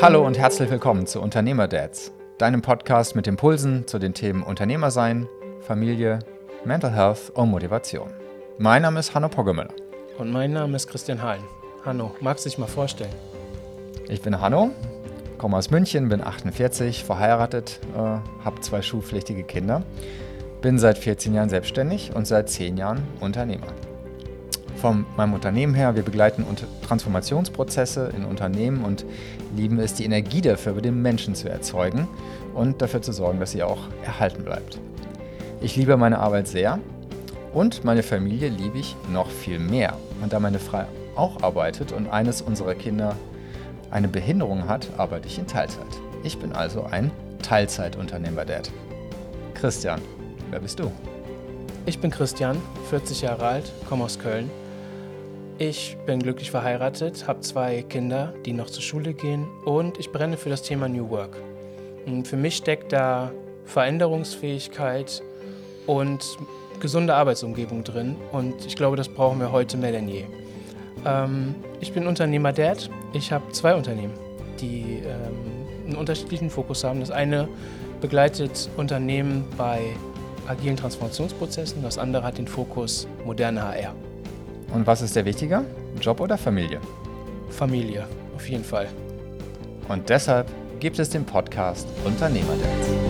Hallo und herzlich willkommen zu Unternehmerdads, deinem Podcast mit Impulsen zu den Themen Unternehmersein, Familie, Mental Health und Motivation. Mein Name ist Hanno Poggemüller. Und mein Name ist Christian Hallen. Hanno, magst du dich mal vorstellen? Ich bin Hanno, komme aus München, bin 48, verheiratet, äh, habe zwei schulpflichtige Kinder, bin seit 14 Jahren selbstständig und seit 10 Jahren Unternehmer. Von meinem Unternehmen her, wir begleiten Transformationsprozesse in Unternehmen und lieben es, die Energie dafür bei den Menschen zu erzeugen und dafür zu sorgen, dass sie auch erhalten bleibt. Ich liebe meine Arbeit sehr und meine Familie liebe ich noch viel mehr. Und da meine Frau auch arbeitet und eines unserer Kinder eine Behinderung hat, arbeite ich in Teilzeit. Ich bin also ein Teilzeitunternehmer-Dad. Christian, wer bist du? Ich bin Christian, 40 Jahre alt, komme aus Köln. Ich bin glücklich verheiratet, habe zwei Kinder, die noch zur Schule gehen und ich brenne für das Thema New Work. Und für mich steckt da Veränderungsfähigkeit und gesunde Arbeitsumgebung drin und ich glaube, das brauchen wir heute mehr denn je. Ähm, ich bin Unternehmer Dad. Ich habe zwei Unternehmen, die ähm, einen unterschiedlichen Fokus haben. Das eine begleitet Unternehmen bei agilen Transformationsprozessen, das andere hat den Fokus moderne HR. Und was ist der wichtiger? Job oder Familie? Familie, auf jeden Fall. Und deshalb gibt es den Podcast Unternehmer Dads.